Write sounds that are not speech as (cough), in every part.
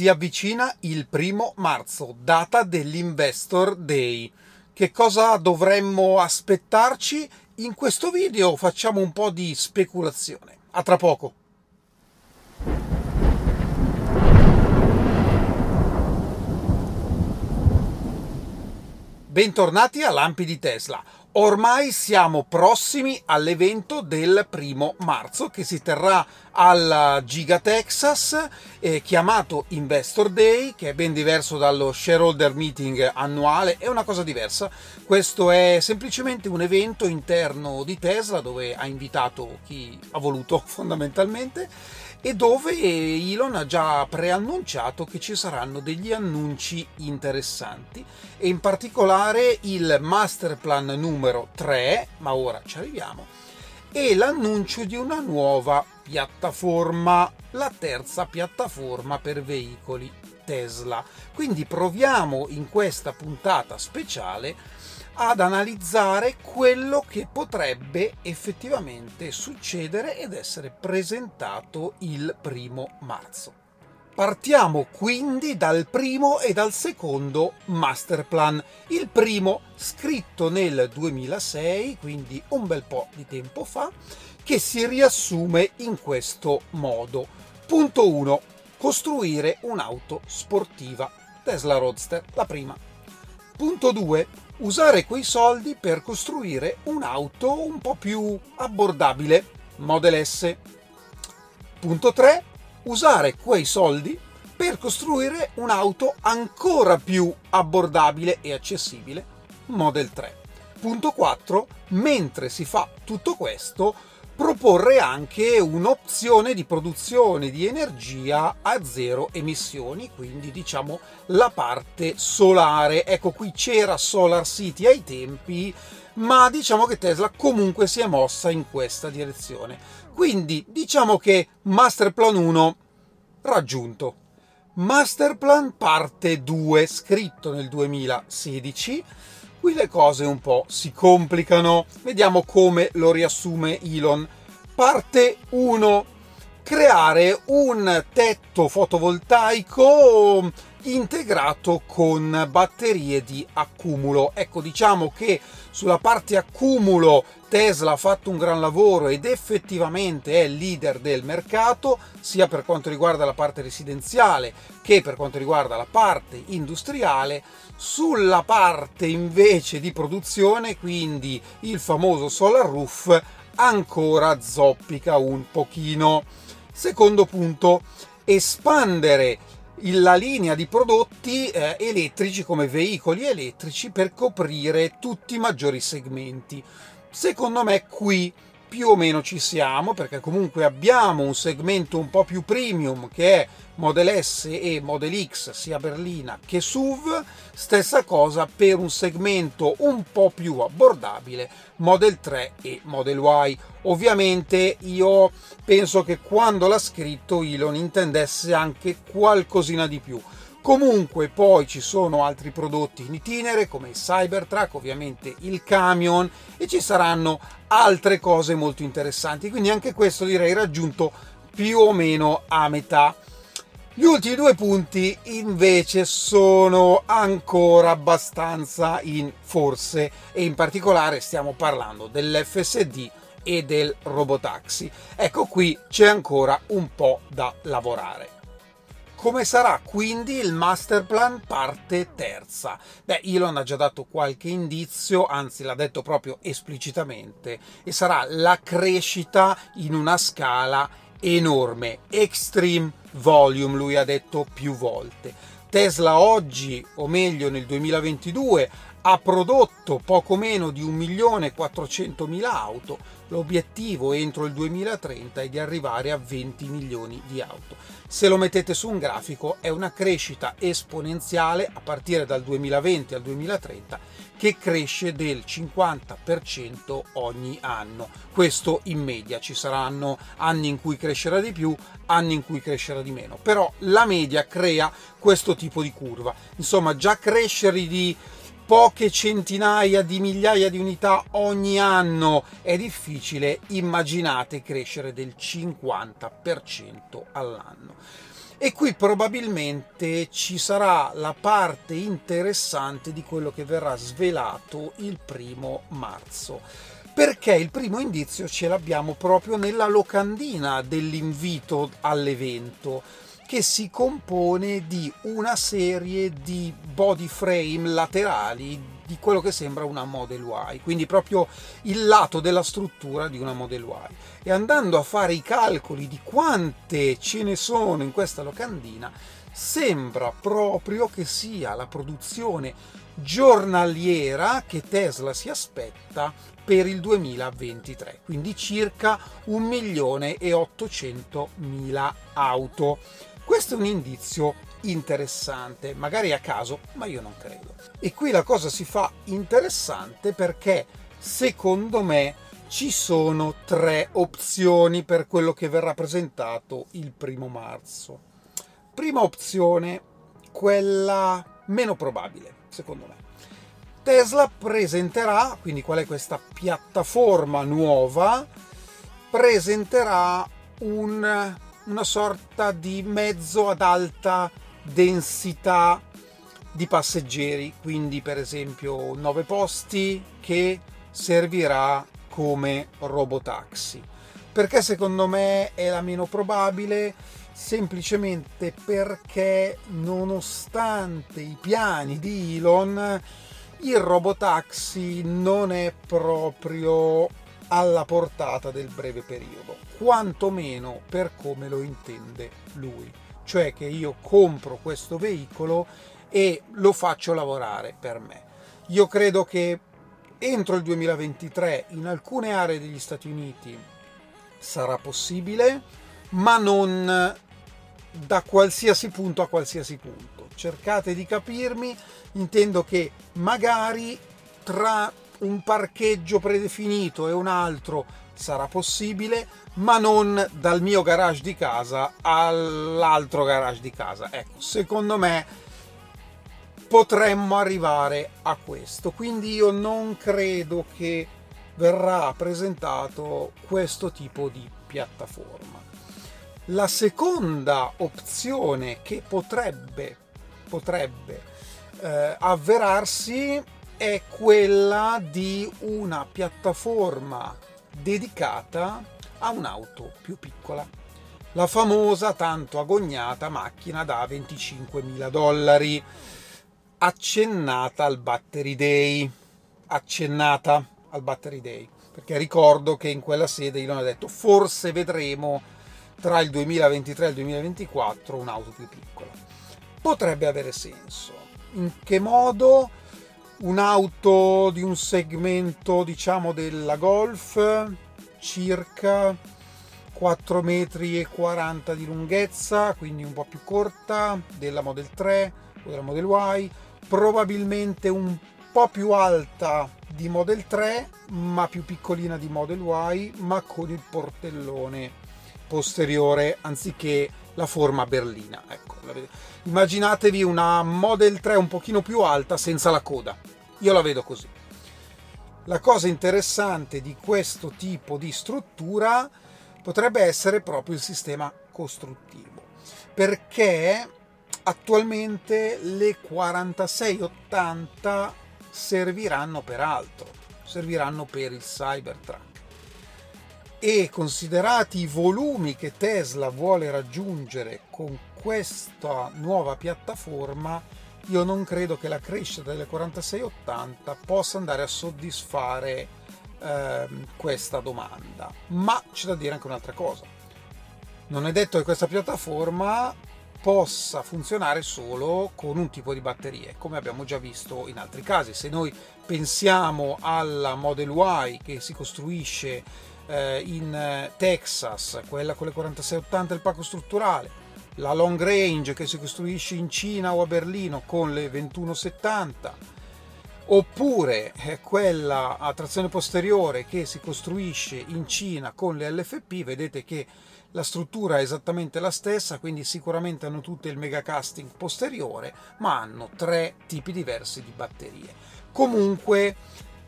Si avvicina il primo marzo, data dell'Investor Day. Che cosa dovremmo aspettarci? In questo video facciamo un po' di speculazione. A tra poco. Bentornati a Lampi di Tesla. Ormai siamo prossimi all'evento del primo marzo che si terrà al Giga Texas, eh, chiamato Investor Day, che è ben diverso dallo shareholder meeting annuale, è una cosa diversa. Questo è semplicemente un evento interno di Tesla dove ha invitato chi ha voluto (laughs) fondamentalmente e dove Elon ha già preannunciato che ci saranno degli annunci interessanti e in particolare il master plan numero 3, ma ora ci arriviamo, e l'annuncio di una nuova piattaforma, la terza piattaforma per veicoli Tesla. Quindi proviamo in questa puntata speciale ad analizzare quello che potrebbe effettivamente succedere ed essere presentato il primo marzo. Partiamo quindi dal primo e dal secondo master plan. Il primo scritto nel 2006, quindi un bel po' di tempo fa, che si riassume in questo modo. Punto 1. Costruire un'auto sportiva. Tesla Roadster, la prima. Punto 2 usare quei soldi per costruire un'auto un po' più abbordabile, Model S. Punto 3. Usare quei soldi per costruire un'auto ancora più abbordabile e accessibile, Model 3. Punto 4. Mentre si fa tutto questo, proporre anche un'opzione di produzione di energia a zero emissioni, quindi diciamo la parte solare. Ecco qui c'era Solar City ai tempi, ma diciamo che Tesla comunque si è mossa in questa direzione. Quindi diciamo che Masterplan 1 raggiunto. Masterplan parte 2 scritto nel 2016 Qui le cose un po' si complicano, vediamo come lo riassume Elon. Parte 1. Creare un tetto fotovoltaico integrato con batterie di accumulo. Ecco, diciamo che sulla parte accumulo Tesla ha fatto un gran lavoro ed effettivamente è leader del mercato, sia per quanto riguarda la parte residenziale che per quanto riguarda la parte industriale. Sulla parte invece di produzione, quindi il famoso solar roof, ancora zoppica un pochino. Secondo punto, espandere la linea di prodotti eh, elettrici come veicoli elettrici per coprire tutti i maggiori segmenti. Secondo me qui più o meno ci siamo perché comunque abbiamo un segmento un po' più premium che è Model S e Model X sia berlina che SUV, stessa cosa per un segmento un po' più abbordabile Model 3 e Model Y. Ovviamente io penso che quando l'ha scritto Elon intendesse anche qualcosina di più Comunque poi ci sono altri prodotti in itinere come il Cybertruck, ovviamente il camion e ci saranno altre cose molto interessanti, quindi anche questo direi raggiunto più o meno a metà. Gli ultimi due punti invece sono ancora abbastanza in forse e in particolare stiamo parlando dell'FSD e del robotaxi. Ecco qui c'è ancora un po' da lavorare. Come sarà quindi il master plan parte terza? Beh, Elon ha già dato qualche indizio, anzi l'ha detto proprio esplicitamente, e sarà la crescita in una scala enorme, extreme volume, lui ha detto più volte. Tesla oggi, o meglio nel 2022, ha prodotto poco meno di 1.400.000 auto, l'obiettivo entro il 2030 è di arrivare a 20 milioni di auto. Se lo mettete su un grafico è una crescita esponenziale a partire dal 2020 al 2030 che cresce del 50% ogni anno. Questo in media, ci saranno anni in cui crescerà di più, anni in cui crescerà di meno, però la media crea questo tipo di curva. Insomma, già crescere di poche centinaia di migliaia di unità ogni anno è difficile, immaginate crescere del 50% all'anno. E qui probabilmente ci sarà la parte interessante di quello che verrà svelato il primo marzo. Perché il primo indizio ce l'abbiamo proprio nella locandina dell'invito all'evento, che si compone di una serie di body frame laterali di quello che sembra una Model Y, quindi proprio il lato della struttura di una Model Y. E andando a fare i calcoli di quante ce ne sono in questa locandina, sembra proprio che sia la produzione giornaliera che Tesla si aspetta per il 2023, quindi circa 1 milione e 800 mila auto. Questo è un indizio interessante, magari a caso, ma io non credo. E qui la cosa si fa interessante perché secondo me ci sono tre opzioni per quello che verrà presentato il primo marzo. Prima opzione, quella meno probabile, secondo me. Tesla presenterà, quindi qual è questa piattaforma nuova, presenterà un, una sorta di mezzo ad alta densità di passeggeri, quindi per esempio 9 posti che servirà come robotaxi. Perché secondo me è la meno probabile? Semplicemente perché nonostante i piani di Elon, il robotaxi non è proprio alla portata del breve periodo, quantomeno per come lo intende lui cioè che io compro questo veicolo e lo faccio lavorare per me. Io credo che entro il 2023 in alcune aree degli Stati Uniti sarà possibile, ma non da qualsiasi punto a qualsiasi punto. Cercate di capirmi, intendo che magari tra un parcheggio predefinito e un altro sarà possibile, ma non dal mio garage di casa all'altro garage di casa. Ecco, secondo me potremmo arrivare a questo. Quindi io non credo che verrà presentato questo tipo di piattaforma. La seconda opzione che potrebbe, potrebbe eh, avverarsi è quella di una piattaforma dedicata a un'auto più piccola. La famosa, tanto agognata macchina da 25.000 dollari, accennata al Battery Day. Accennata al Battery Day. Perché ricordo che in quella sede Elon ha detto forse vedremo tra il 2023 e il 2024 un'auto più piccola. Potrebbe avere senso. In che modo? Un'auto di un segmento, diciamo, della Golf circa 4 metri e 40 di lunghezza, quindi un po' più corta della Model 3 o della Model Y, probabilmente un po' più alta di Model 3, ma più piccolina di Model Y, ma con il portellone posteriore anziché la forma berlina. Ecco, immaginatevi una Model 3 un pochino più alta senza la coda. Io la vedo così. La cosa interessante di questo tipo di struttura potrebbe essere proprio il sistema costruttivo, perché attualmente le 4680 serviranno per altro, serviranno per il Cybertruck. E considerati i volumi che Tesla vuole raggiungere con questa nuova piattaforma, io non credo che la crescita delle 4680 possa andare a soddisfare eh, questa domanda. Ma c'è da dire anche un'altra cosa. Non è detto che questa piattaforma possa funzionare solo con un tipo di batterie, come abbiamo già visto in altri casi. Se noi pensiamo alla Model Y che si costruisce eh, in Texas, quella con le 4680 del pacco strutturale, la long range che si costruisce in Cina o a Berlino con le 2170, oppure eh, quella a trazione posteriore che si costruisce in Cina con le LFP, vedete che la struttura è esattamente la stessa, quindi sicuramente hanno tutte il megacasting posteriore, ma hanno tre tipi diversi di batterie. Comunque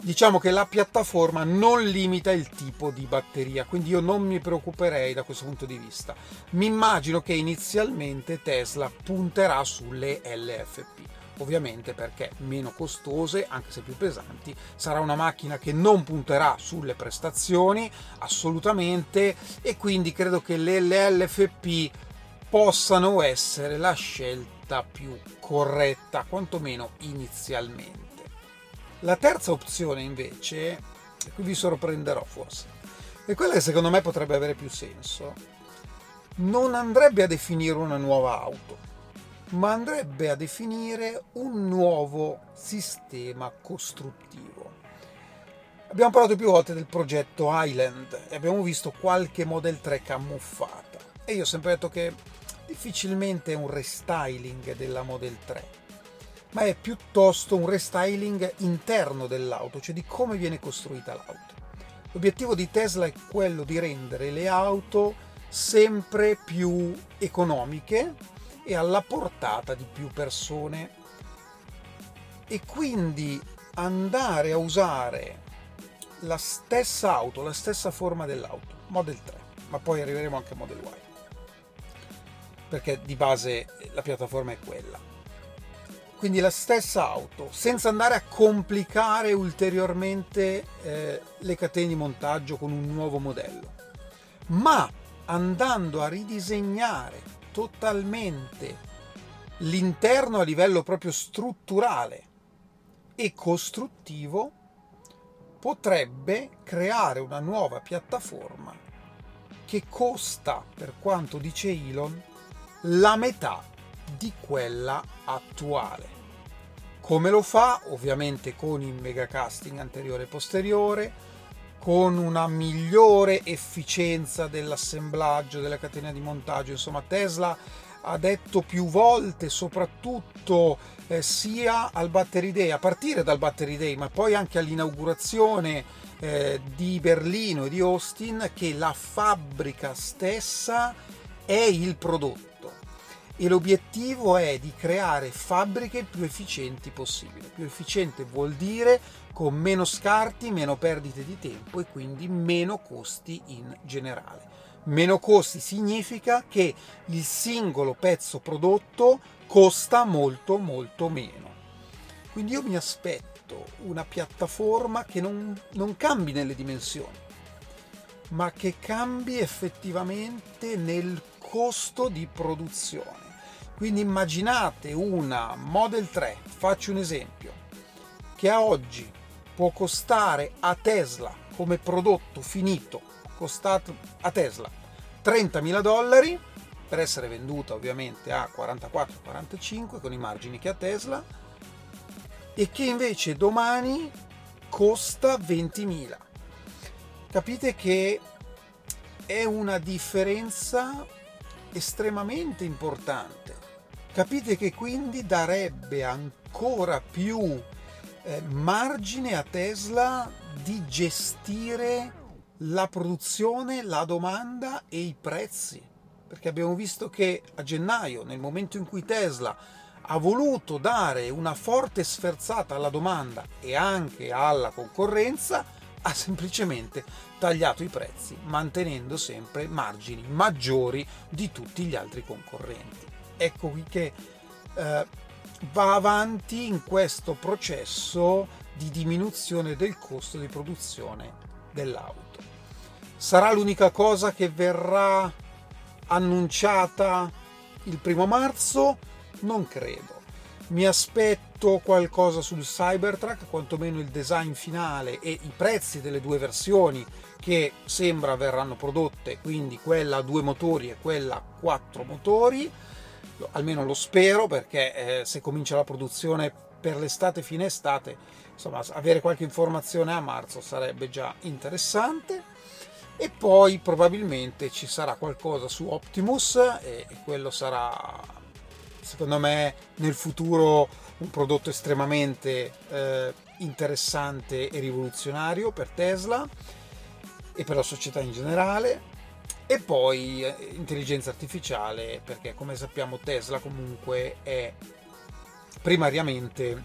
diciamo che la piattaforma non limita il tipo di batteria, quindi io non mi preoccuperei da questo punto di vista. Mi immagino che inizialmente Tesla punterà sulle LFP. Ovviamente perché meno costose, anche se più pesanti, sarà una macchina che non punterà sulle prestazioni assolutamente e quindi credo che le LFP possano essere la scelta più corretta, quantomeno inizialmente. La terza opzione invece, qui vi sorprenderò forse, è quella che secondo me potrebbe avere più senso. Non andrebbe a definire una nuova auto, ma andrebbe a definire un nuovo sistema costruttivo. Abbiamo parlato più volte del progetto Island e abbiamo visto qualche Model 3 camuffata. E io ho sempre detto che difficilmente è un restyling della Model 3 ma è piuttosto un restyling interno dell'auto, cioè di come viene costruita l'auto. L'obiettivo di Tesla è quello di rendere le auto sempre più economiche e alla portata di più persone e quindi andare a usare la stessa auto, la stessa forma dell'auto, Model 3, ma poi arriveremo anche a Model Y, perché di base la piattaforma è quella quindi la stessa auto, senza andare a complicare ulteriormente eh, le catene di montaggio con un nuovo modello, ma andando a ridisegnare totalmente l'interno a livello proprio strutturale e costruttivo, potrebbe creare una nuova piattaforma che costa, per quanto dice Elon, la metà di quella attuale. Come lo fa? Ovviamente con il megacasting anteriore e posteriore, con una migliore efficienza dell'assemblaggio, della catena di montaggio. Insomma, Tesla ha detto più volte, soprattutto eh, sia al Battery Day, a partire dal Battery Day, ma poi anche all'inaugurazione eh, di Berlino e di Austin, che la fabbrica stessa è il prodotto e l'obiettivo è di creare fabbriche più efficienti possibile. Più efficiente vuol dire con meno scarti, meno perdite di tempo e quindi meno costi in generale. Meno costi significa che il singolo pezzo prodotto costa molto molto meno. Quindi io mi aspetto una piattaforma che non, non cambi nelle dimensioni, ma che cambi effettivamente nel costo di produzione quindi immaginate una Model 3, faccio un esempio, che a oggi può costare a Tesla come prodotto finito, costato a Tesla 30.000 dollari per essere venduta ovviamente a 44-45 con i margini che ha Tesla e che invece domani costa 20.000. Capite che è una differenza estremamente importante Capite che quindi darebbe ancora più eh, margine a Tesla di gestire la produzione, la domanda e i prezzi. Perché abbiamo visto che a gennaio, nel momento in cui Tesla ha voluto dare una forte sferzata alla domanda e anche alla concorrenza, ha semplicemente tagliato i prezzi, mantenendo sempre margini maggiori di tutti gli altri concorrenti ecco qui che eh, va avanti in questo processo di diminuzione del costo di produzione dell'auto. Sarà l'unica cosa che verrà annunciata il primo marzo? Non credo. Mi aspetto qualcosa sul Cybertruck, quantomeno il design finale e i prezzi delle due versioni che sembra verranno prodotte, quindi quella a due motori e quella a quattro motori almeno lo spero perché eh, se comincia la produzione per l'estate, fine estate, insomma avere qualche informazione a marzo sarebbe già interessante. E poi probabilmente ci sarà qualcosa su Optimus e, e quello sarà secondo me nel futuro un prodotto estremamente eh, interessante e rivoluzionario per Tesla e per la società in generale e poi eh, intelligenza artificiale, perché come sappiamo Tesla comunque è primariamente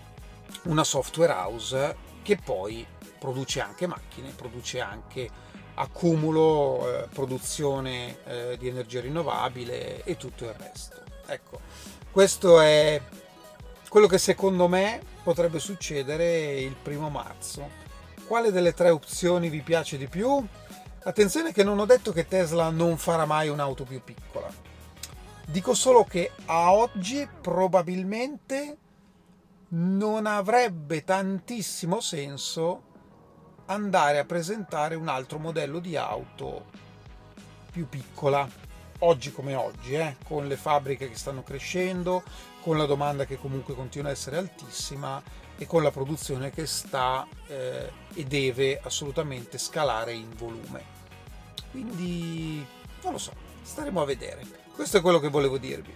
una software house che poi produce anche macchine, produce anche accumulo, eh, produzione eh, di energia rinnovabile e tutto il resto. Ecco, questo è quello che secondo me potrebbe succedere il primo marzo. Quale delle tre opzioni vi piace di più? Attenzione che non ho detto che Tesla non farà mai un'auto più piccola. Dico solo che a oggi probabilmente non avrebbe tantissimo senso andare a presentare un altro modello di auto più piccola. Oggi come oggi, eh, con le fabbriche che stanno crescendo, con la domanda che comunque continua a essere altissima e con la produzione che sta eh, e deve assolutamente scalare in volume. Quindi non lo so, staremo a vedere. Questo è quello che volevo dirvi.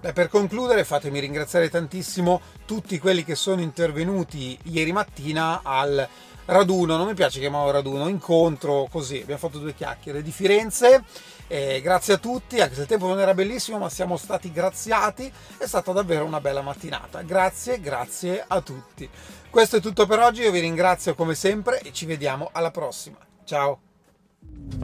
Beh, per concludere fatemi ringraziare tantissimo tutti quelli che sono intervenuti ieri mattina al raduno, non mi piace chiamarlo raduno, incontro, così, abbiamo fatto due chiacchiere di Firenze. Eh, grazie a tutti, anche se il tempo non era bellissimo, ma siamo stati graziati, è stata davvero una bella mattinata. Grazie, grazie a tutti. Questo è tutto per oggi, io vi ringrazio come sempre e ci vediamo alla prossima. Ciao!